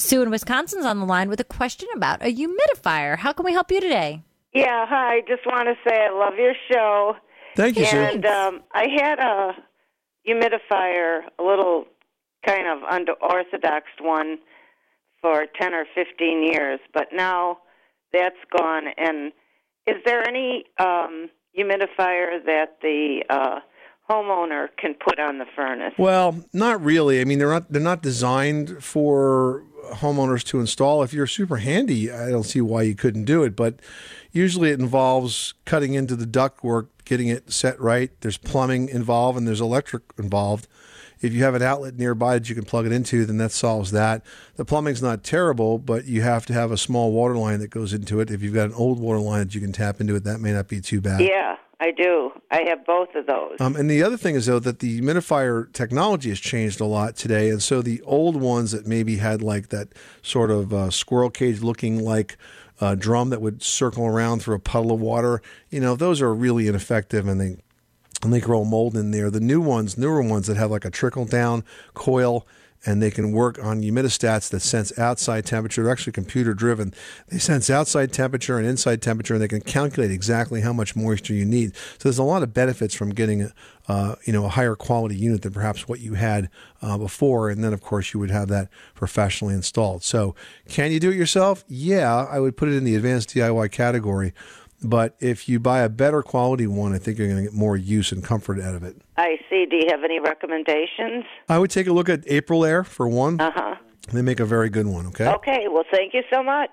Sue in Wisconsin's on the line with a question about a humidifier. How can we help you today? Yeah, hi. Just want to say I love your show. Thank you, Sue. And um, I had a humidifier, a little kind of unorthodox one, for 10 or 15 years, but now that's gone. And is there any um, humidifier that the uh, homeowner can put on the furnace? Well, not really. I mean, they're not they're not designed for homeowners to install. If you're super handy, I don't see why you couldn't do it. But usually, it involves cutting into the ductwork, getting it set right. There's plumbing involved, and there's electric involved. If you have an outlet nearby that you can plug it into, then that solves that. The plumbing's not terrible, but you have to have a small water line that goes into it. If you've got an old water line that you can tap into it, that may not be too bad. Yeah, I do. I have both of those. Um, and the other thing is though that the humidifier technology has changed a lot today, and so the old ones that maybe had like that sort of uh, squirrel cage looking like uh, drum that would circle around through a puddle of water, you know, those are really ineffective, and they and they grow mold in there. The new ones, newer ones that have like a trickle down coil and they can work on humidistats that sense outside temperature. They're actually computer driven. They sense outside temperature and inside temperature, and they can calculate exactly how much moisture you need. So there's a lot of benefits from getting, uh, you know, a higher quality unit than perhaps what you had uh, before. And then, of course, you would have that professionally installed. So can you do it yourself? Yeah, I would put it in the advanced DIY category. But if you buy a better quality one, I think you're going to get more use and comfort out of it. I see. Do you have any recommendations? I would take a look at Aprilaire for one. Uh huh. They make a very good one, okay? Okay. Well, thank you so much.